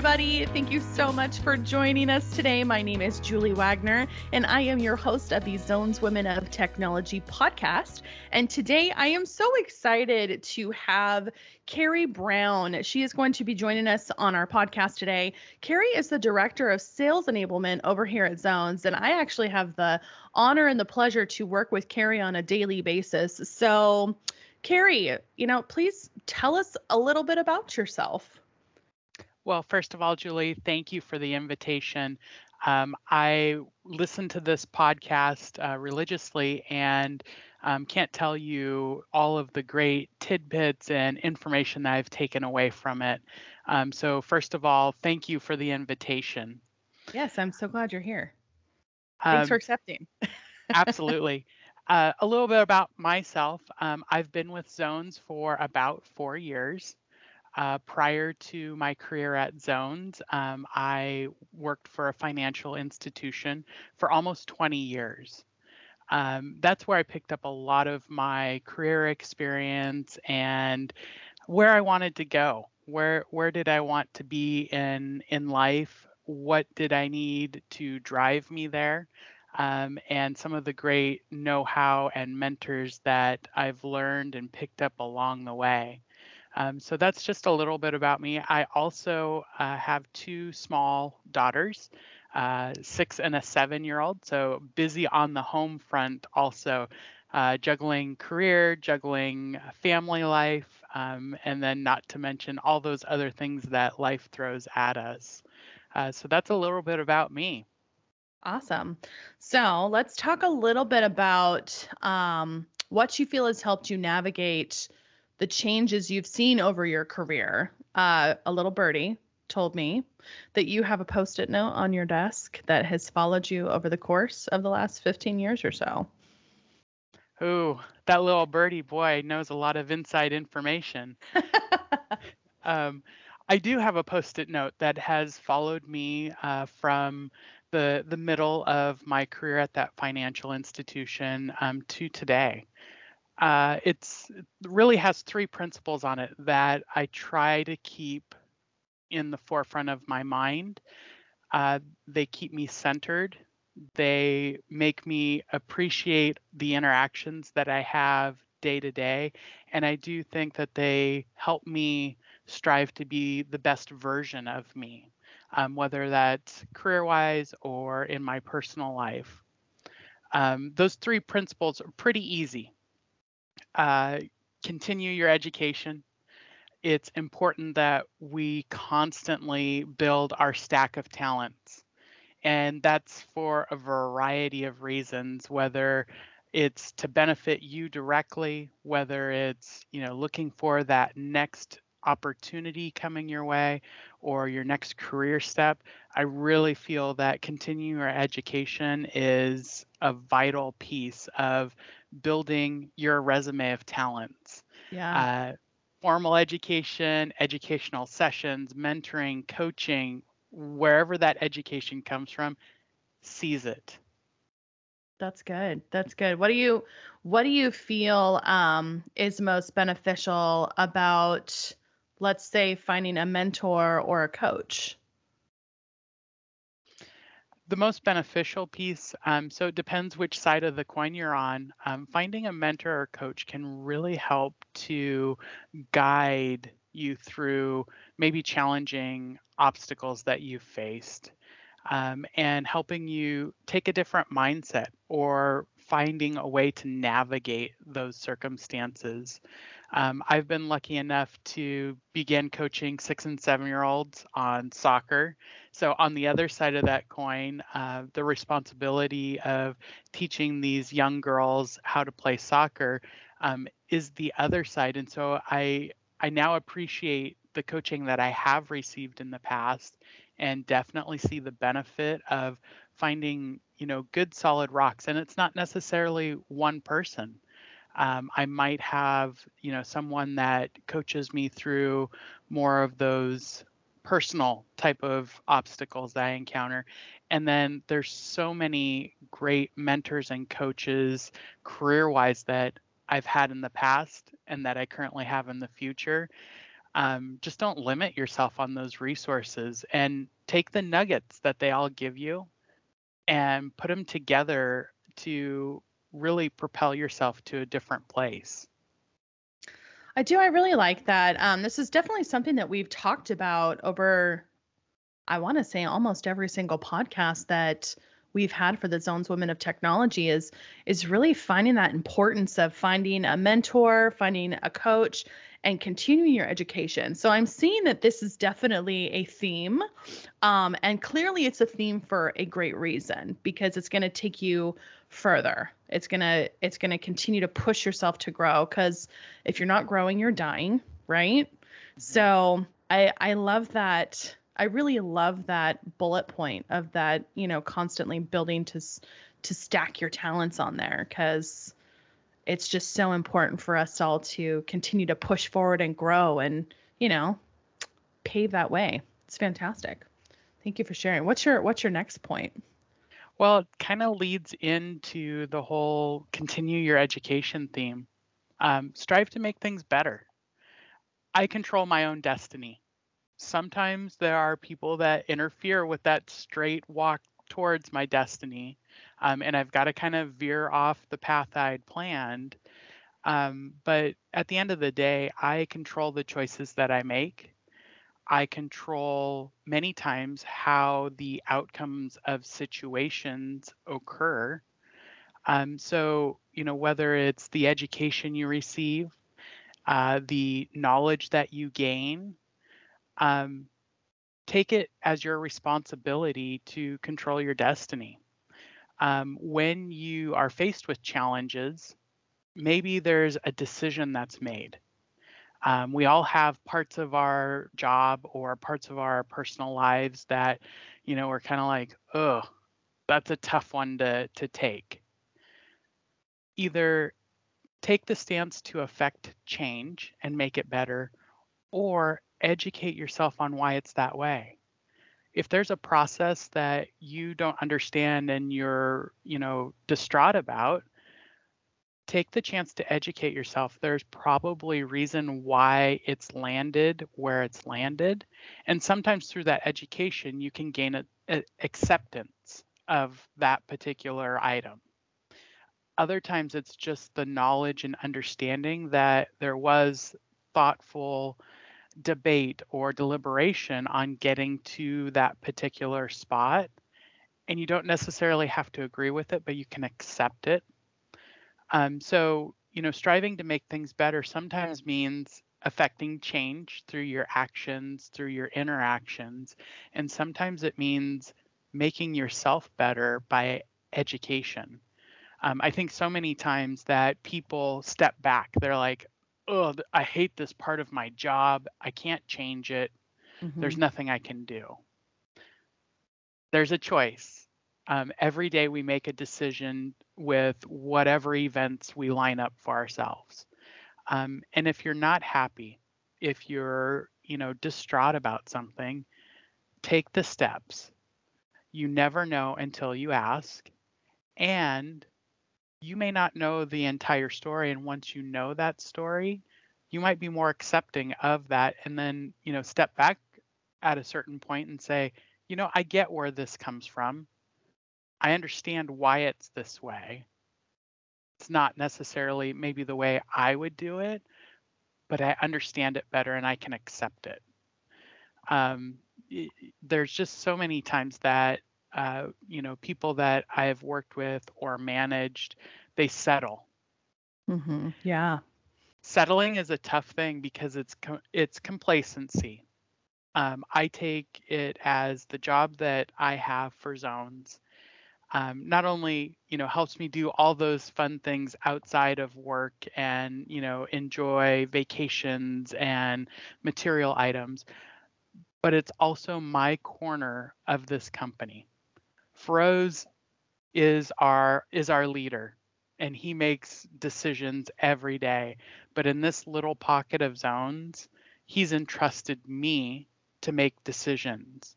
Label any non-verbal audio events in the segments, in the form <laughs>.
everybody. Thank you so much for joining us today. My name is Julie Wagner, and I am your host of the Zones Women of Technology podcast. And today I am so excited to have Carrie Brown. She is going to be joining us on our podcast today. Carrie is the Director of Sales Enablement over here at Zones, and I actually have the honor and the pleasure to work with Carrie on a daily basis. So, Carrie, you know, please tell us a little bit about yourself. Well, first of all, Julie, thank you for the invitation. Um, I listen to this podcast uh, religiously and um, can't tell you all of the great tidbits and information that I've taken away from it. Um, so, first of all, thank you for the invitation. Yes, I'm so glad you're here. Thanks for um, accepting. <laughs> absolutely. Uh, a little bit about myself. Um, I've been with Zones for about four years. Uh, prior to my career at Zones, um, I worked for a financial institution for almost 20 years. Um, that's where I picked up a lot of my career experience and where I wanted to go. Where where did I want to be in in life? What did I need to drive me there? Um, and some of the great know-how and mentors that I've learned and picked up along the way. Um, so that's just a little bit about me. I also uh, have two small daughters, uh, six and a seven year old. So busy on the home front, also uh, juggling career, juggling family life, um, and then not to mention all those other things that life throws at us. Uh, so that's a little bit about me. Awesome. So let's talk a little bit about um, what you feel has helped you navigate the changes you've seen over your career. Uh, a little birdie told me that you have a post it note on your desk that has followed you over the course of the last 15 years or so. Ooh, that little birdie boy knows a lot of inside information. <laughs> um, I do have a post it note that has followed me uh, from the, the middle of my career at that financial institution um, to today uh, it's it really has three principles on it that I try to keep in the forefront of my mind. Uh, they keep me centered. They make me appreciate the interactions that I have day to day. And I do think that they help me strive to be the best version of me, um, whether that's career wise or in my personal life. Um, those three principles are pretty easy uh, continue your education. It's important that we constantly build our stack of talents. And that's for a variety of reasons, whether it's to benefit you directly, whether it's, you know, looking for that next opportunity coming your way or your next career step. I really feel that continuing your education is a vital piece of building your resume of talents. Yeah. Uh, formal education, educational sessions, mentoring, coaching, wherever that education comes from, seize it. That's good. That's good. What do you what do you feel um, is most beneficial about, let's say, finding a mentor or a coach? The most beneficial piece, um, so it depends which side of the coin you're on. Um, finding a mentor or coach can really help to guide you through maybe challenging obstacles that you've faced um, and helping you take a different mindset or finding a way to navigate those circumstances. Um, I've been lucky enough to begin coaching six and seven year olds on soccer. So, on the other side of that coin, uh, the responsibility of teaching these young girls how to play soccer um, is the other side. And so, I, I now appreciate the coaching that I have received in the past and definitely see the benefit of finding you know good solid rocks and it's not necessarily one person um, I might have, you know, someone that coaches me through more of those personal type of obstacles that I encounter. And then there's so many great mentors and coaches career wise that I've had in the past and that I currently have in the future. Um, just don't limit yourself on those resources and take the nuggets that they all give you and put them together to really propel yourself to a different place. I do. I really like that. Um, this is definitely something that we've talked about over, I want to say, almost every single podcast that we've had for the Zones Women of Technology is is really finding that importance of finding a mentor, finding a coach, and continuing your education. So I'm seeing that this is definitely a theme, um, and clearly it's a theme for a great reason because it's going to take you further. It's gonna it's gonna continue to push yourself to grow because if you're not growing, you're dying, right? So I I love that. I really love that bullet point of that, you know, constantly building to to stack your talents on there because it's just so important for us all to continue to push forward and grow and, you know, pave that way. It's fantastic. Thank you for sharing. What's your what's your next point? Well, it kind of leads into the whole continue your education theme. Um, strive to make things better. I control my own destiny. Sometimes there are people that interfere with that straight walk towards my destiny, um, and I've got to kind of veer off the path I'd planned. Um, but at the end of the day, I control the choices that I make. I control many times how the outcomes of situations occur. Um, so, you know, whether it's the education you receive, uh, the knowledge that you gain, um, take it as your responsibility to control your destiny. Um, when you are faced with challenges, maybe there's a decision that's made um, we all have parts of our job or parts of our personal lives that, you know, we're kind of like, oh, that's a tough one to to take. Either take the stance to affect change and make it better, or educate yourself on why it's that way. If there's a process that you don't understand and you're, you know, distraught about, take the chance to educate yourself. There's probably reason why it's landed where it's landed. And sometimes through that education, you can gain a, acceptance of that particular item. Other times, it's just the knowledge and understanding that there was thoughtful debate or deliberation on getting to that particular spot. And you don't necessarily have to agree with it, but you can accept it um, so, you know, striving to make things better sometimes means affecting change through your actions, through your interactions. And sometimes it means making yourself better by education. Um, I think so many times that people step back. They're like, oh, I hate this part of my job. I can't change it. Mm-hmm. There's nothing I can do. There's a choice. Um, every day we make a decision with whatever events we line up for ourselves. Um, and if you're not happy, if you're, you know, distraught about something, take the steps. You never know until you ask. And you may not know the entire story. And once you know that story, you might be more accepting of that and then, you know, step back at a certain point and say, you know, I get where this comes from. I understand why it's this way. It's not necessarily maybe the way I would do it, but I understand it better and I can accept it. Um, there's just so many times that uh, you know people that I have worked with or managed, they settle. Mm-hmm. Yeah. Settling is a tough thing because it's com- it's complacency. Um, I take it as the job that I have for zones um, not only you know helps me do all those fun things outside of work and you know enjoy vacations and material items but it's also my corner of this company Firoz is our is our leader and he makes decisions every day but in this little pocket of zones he's entrusted me to make decisions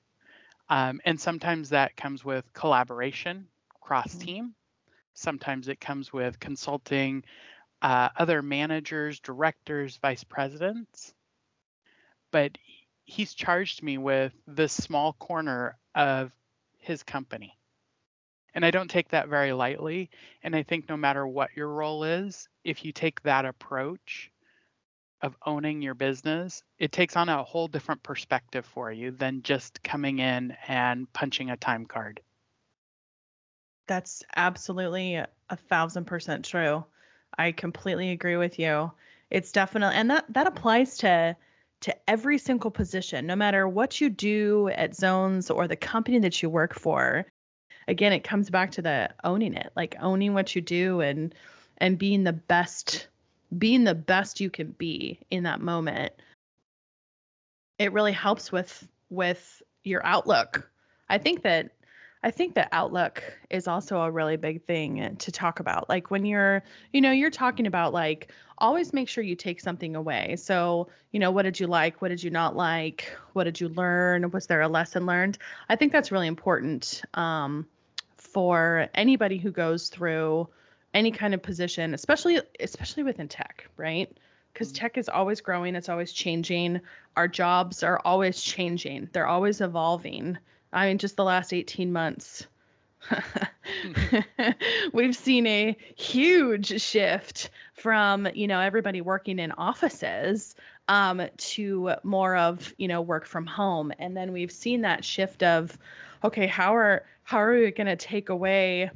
um, and sometimes that comes with collaboration cross mm-hmm. team. Sometimes it comes with consulting uh, other managers, directors, vice presidents. but he's charged me with this small corner of his company. And I don't take that very lightly. And I think no matter what your role is, if you take that approach of owning your business, it takes on a whole different perspective for you than just coming in and punching a time card. That's absolutely a thousand percent true. I completely agree with you. It's definitely, and that that applies to to every single position, no matter what you do at Zones or the company that you work for. Again, it comes back to the owning it, like owning what you do and and being the best being the best you can be in that moment. It really helps with with your outlook. I think that I think that outlook is also a really big thing to talk about. Like when you're, you know, you're talking about like always make sure you take something away. So, you know, what did you like? What did you not like? What did you learn? Was there a lesson learned? I think that's really important um, for anybody who goes through any kind of position, especially especially within tech, right? Because mm-hmm. tech is always growing, it's always changing. Our jobs are always changing. They're always evolving. I mean, just the last 18 months, <laughs> we've seen a huge shift from, you know, everybody working in offices um, to more of, you know, work from home. And then we've seen that shift of, okay, how are how are we going to take away,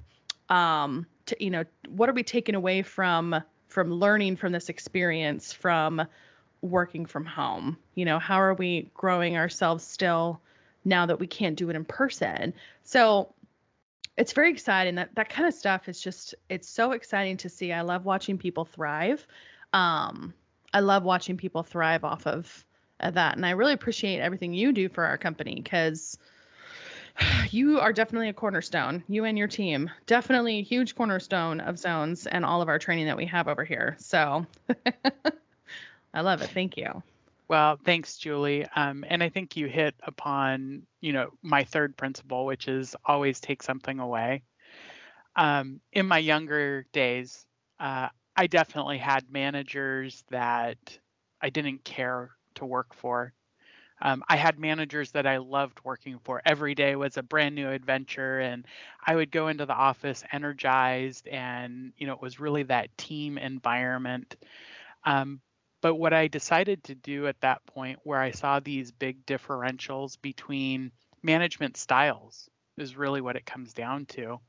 um, to, you know, what are we taking away from from learning from this experience from working from home? You know, how are we growing ourselves still? now that we can't do it in person. So it's very exciting. That that kind of stuff is just it's so exciting to see. I love watching people thrive. Um, I love watching people thrive off of that, and I really appreciate everything you do for our company because <sighs> you are definitely a cornerstone. You and your team, definitely a huge cornerstone of zones and all of our training that we have over here. So <laughs> I love it. Thank you. Well, thanks, Julie. Um, and I think you hit upon, you know, my third principle, which is always take something away. Um, in my younger days, uh, I definitely had managers that I didn't care to work for. Um, I had managers that I loved working for. Every day was a brand new adventure, and I would go into the office energized, and you know, it was really that team environment. Um, but what I decided to do at that point, where I saw these big differentials between management styles, is really what it comes down to.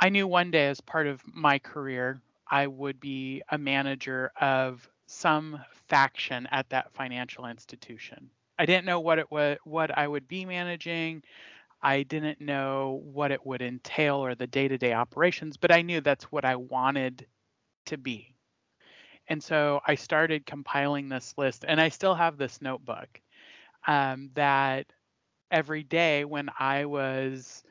I knew one day, as part of my career, I would be a manager of some faction at that financial institution. I didn't know what it was, what I would be managing. I didn't know what it would entail or the day-to-day operations, but I knew that's what I wanted to be. And so I started compiling this list, and I still have this notebook um, that every day when I was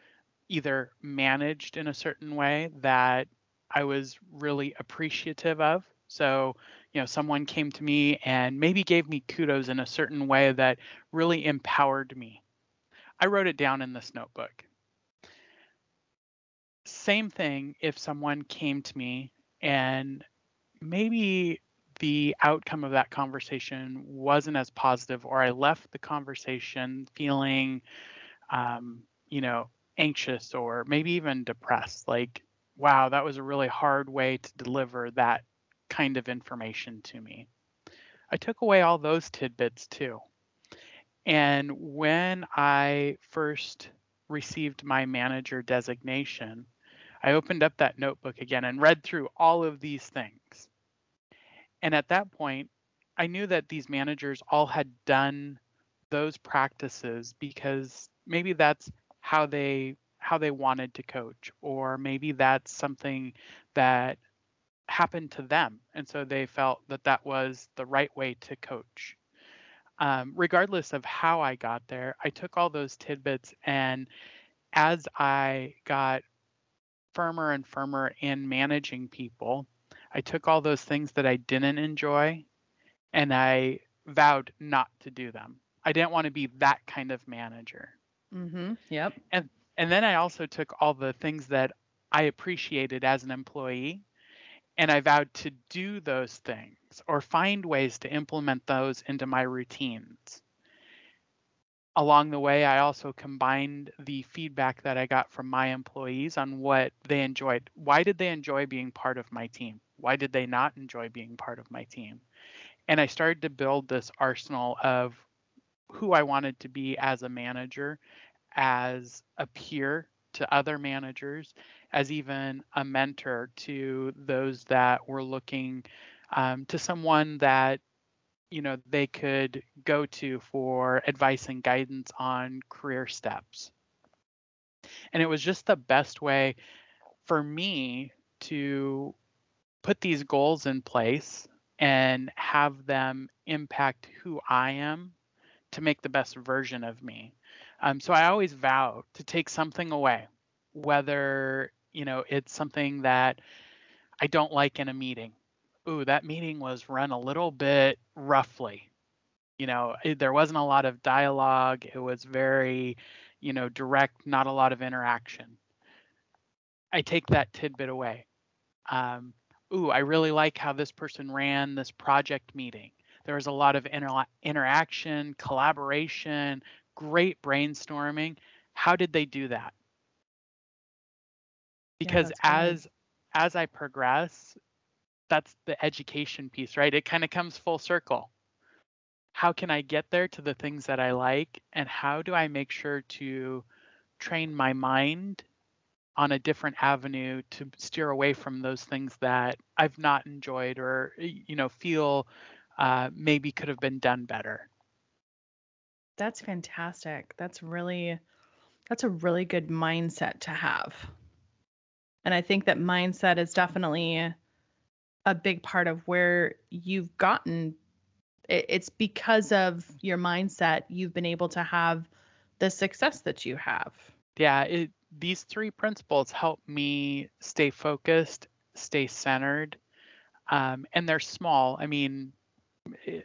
either managed in a certain way that I was really appreciative of. So, you know, someone came to me and maybe gave me kudos in a certain way that really empowered me. I wrote it down in this notebook. Same thing if someone came to me and maybe the outcome of that conversation wasn't as positive, or I left the conversation feeling, um, you know, anxious or maybe even depressed. Like, wow, that was a really hard way to deliver that kind of information to me. I took away all those tidbits too. And when I first received my manager designation, I opened up that notebook again and read through all of these things. And at that point, I knew that these managers all had done those practices because maybe that's how they how they wanted to coach or maybe that's something that happened to them. And so they felt that that was the right way to coach. Um, regardless of how i got there i took all those tidbits and as i got firmer and firmer in managing people I took all those things that I didn't enjoy and I vowed not to do them. I didn't want to be that kind of manager. Mhm. Yep. And and then I also took all the things that I appreciated as an employee And I vowed to do those things or find ways to implement those into my routines. Along the way, I also combined the feedback that I got from my employees on what they enjoyed. Why did they enjoy being part of my team? Why did they not enjoy being part of my team? And I started to build this arsenal of who I wanted to be as a manager, as a peer to other managers, as even a mentor to those that were looking um, to someone that you know they could go to for advice and guidance on career steps and it was just the best way for me to put these goals in place and have them impact who i am to make the best version of me um, so i always vow to take something away whether you know it's something that i don't like in a meeting ooh, that meeting was run a little bit roughly. You know, it, there wasn't a lot of dialogue. It was very, you know, direct, not a lot of interaction. I take that tidbit away. Um, ooh, I really like how this person ran this project meeting. There was a lot of inter- interaction, collaboration, great brainstorming. How did they do that? Because yeah, as as I progress, that's the education piece, right? It kind of comes full circle. How can I get there to the things that I like? And how do I make sure to train my mind on a different avenue to steer away from those things that I've not enjoyed or, you know, feel uh, maybe could have been done better? That's fantastic. That's really, that's a really good mindset to have. And I think that mindset is definitely a big part of where you've gotten it's because of your mindset you've been able to have the success that you have yeah it, these three principles help me stay focused stay centered um, and they're small. I mean eh,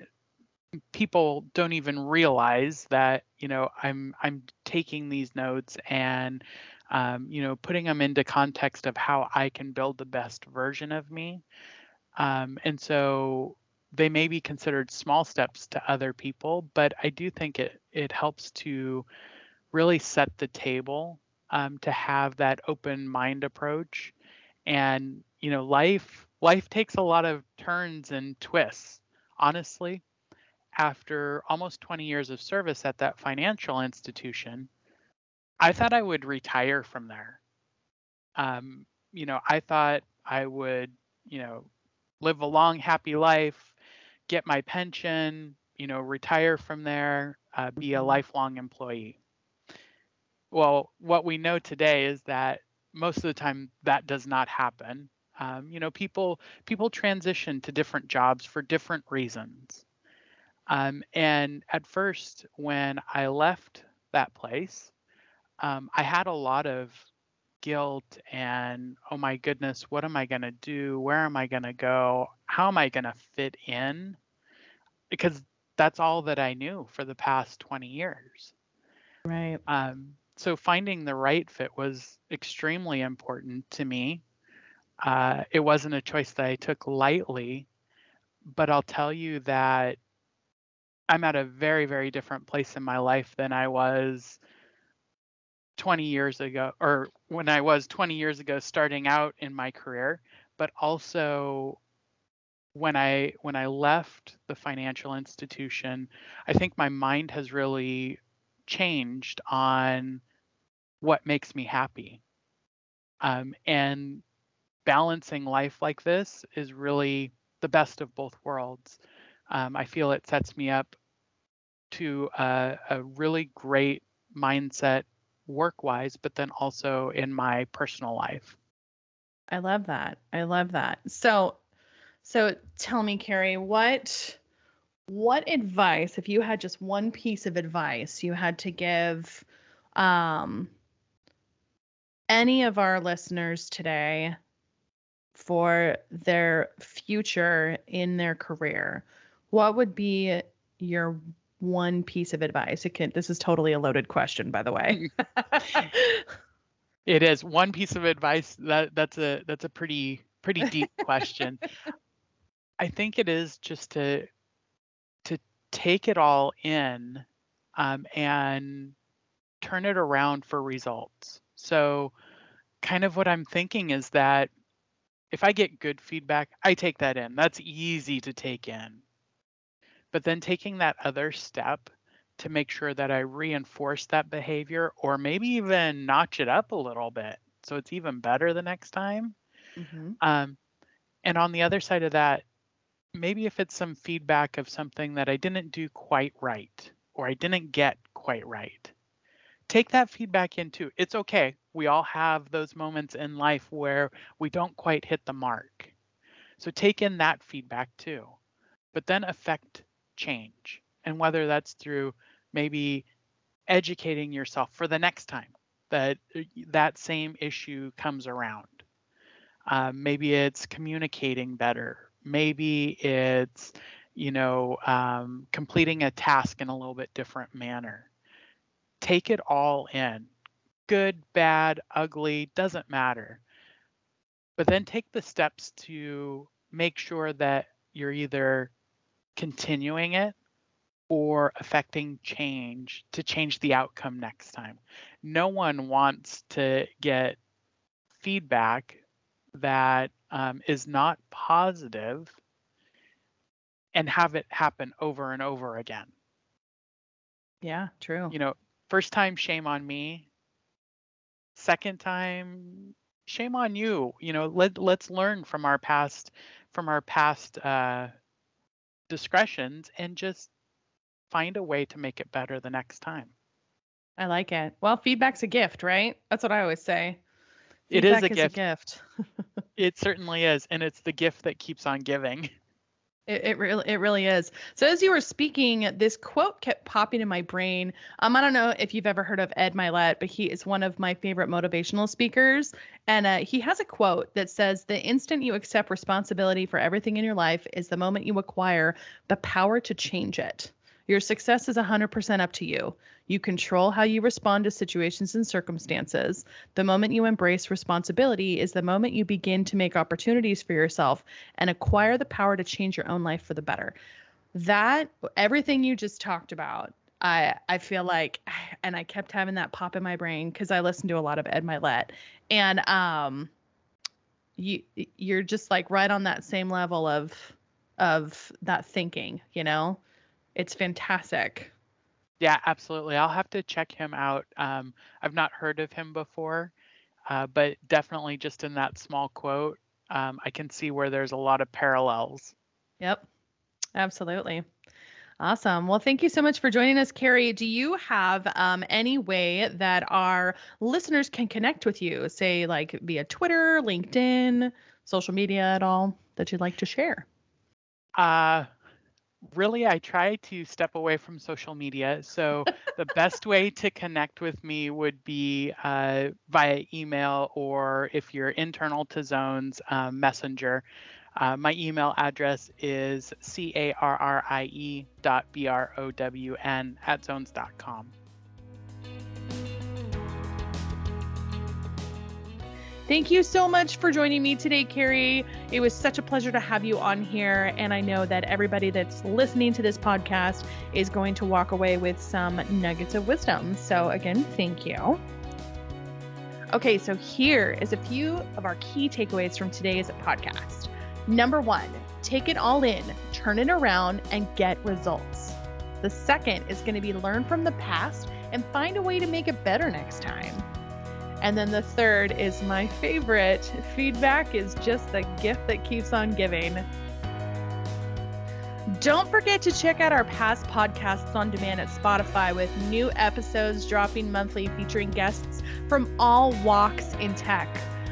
people don't even realize that you know i'm i'm taking these notes and um, you know putting them into context of how i can build the best version of me. Um, and so they may be considered small steps to other people, but I do think it it helps to really set the table um, to have that open mind approach. And you know, life life takes a lot of turns and twists. Honestly, after almost 20 years of service at that financial institution, I thought I would retire from there. Um, you know, I thought I would, you know, live a long, happy life, get my pension, you know, retire from there, uh, be a mm-hmm. lifelong employee. Well, what we know today is that most of the time that does not happen. Um, you know, people people transition to different jobs for different reasons. Um, and at first, when I left that place, um, I had a lot of guilt and oh my goodness what am i going to do? Where am i going to go? How am i going to fit in? Because that's all that i knew for the past 20 years. Right. Um, so finding the right fit was extremely important to me. Uh, it wasn't a choice that i took lightly but i'll tell you that i'm at a very very different place in my life than i was 20 years ago or when I was 20 years ago starting out in my career, but also when I when I left the financial institution, I think my mind has really changed on what makes me happy. Um, and balancing life like this is really the best of both worlds. Um, I feel it sets me up to a, a really great mindset work wise, but then also in my personal life. I love that. I love that. So, so tell me, Carrie, what what advice, if you had just one piece of advice you had to give um, any of our listeners today for their future in their career, what would be your one piece of advice? It can, this is totally a loaded question, by the way. <laughs> it is one piece of advice that that's a that's a pretty pretty deep <laughs> question. I think it is just to to take it all in um, and turn it around for results. So, kind of what I'm thinking is that if I get good feedback, I take that in. That's easy to take in. But then taking that other step to make sure that I reinforce that behavior or maybe even notch it up a little bit so it's even better the next time. Mm-hmm. Um, and on the other side of that, maybe if it's some feedback of something that I didn't do quite right or I didn't get quite right, take that feedback into it's okay. We all have those moments in life where we don't quite hit the mark. So take in that feedback too, but then affect change. And whether that's through maybe educating yourself for the next time that uh, that same issue comes around. Uh, maybe it's communicating better. Maybe it's, you know, um, completing a task in a little bit different manner. Take it all in. Good, bad, ugly, doesn't matter. But then take the steps to make sure that you're either continuing it or affecting change to change the outcome next time. No one wants to get feedback that um, is not positive and have it happen over and over again. Yeah, true. You know, first time, shame on me. Second time, shame on you. You know, let let's learn from our past from our past uh, discretions and just find a way to make it better the next time. I like it. Well, feedback's a gift, right? That's what I always say. Feedback it is a is gift. A gift. <laughs> it certainly is, and it's the gift that keeps on giving. <laughs> It, it really it really is. So as you were speaking, this quote kept popping in my brain. Um, I don't know if you've ever heard of Ed Mylett, but he is one of my favorite motivational speakers, and uh, he has a quote that says, "The instant you accept responsibility for everything in your life is the moment you acquire the power to change it." Your success is 100% up to you. You control how you respond to situations and circumstances. The moment you embrace responsibility is the moment you begin to make opportunities for yourself and acquire the power to change your own life for the better. That, everything you just talked about, I I feel like <sighs> and I kept having that pop in my brain because I listened to a lot of Ed Mylett and um you you're just like right on that same level of of that thinking, you know? It's fantastic. Yeah, absolutely. I'll have to check him out. Um, I've not heard of him before, uh, but definitely just in that small quote, um, I can see where there's a lot of parallels. Yep, absolutely. Awesome. Well, thank you so much for joining us, Carrie. Do you have um, any way that our listeners can connect with you, say like via Twitter, LinkedIn, social media at all that you'd like to share? Uh, really i try to step away from social media so <laughs> the best way to connect with me would be uh, via email or if you're internal to zones um, messenger. Uh, my email address is c-a-r-r-i-e dot b-r-o-w-n at zones.com Thank you so much for joining me today, Carrie. It was such a pleasure to have you on here. And I know that everybody that's listening to this podcast is going to walk away with some nuggets of wisdom. So, again, thank you. Okay, so here is a few of our key takeaways from today's podcast. Number one, take it all in, turn it around, and get results. The second is going to be learn from the past and find a way to make it better next time. And then the third is my favorite feedback is just the gift that keeps on giving. Don't forget to check out our past podcasts on demand at Spotify with new episodes dropping monthly featuring guests from all walks in tech.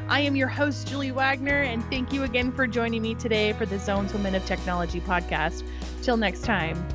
I am your host, Julie Wagner, and thank you again for joining me today for the Zones Women of Technology podcast. Till next time.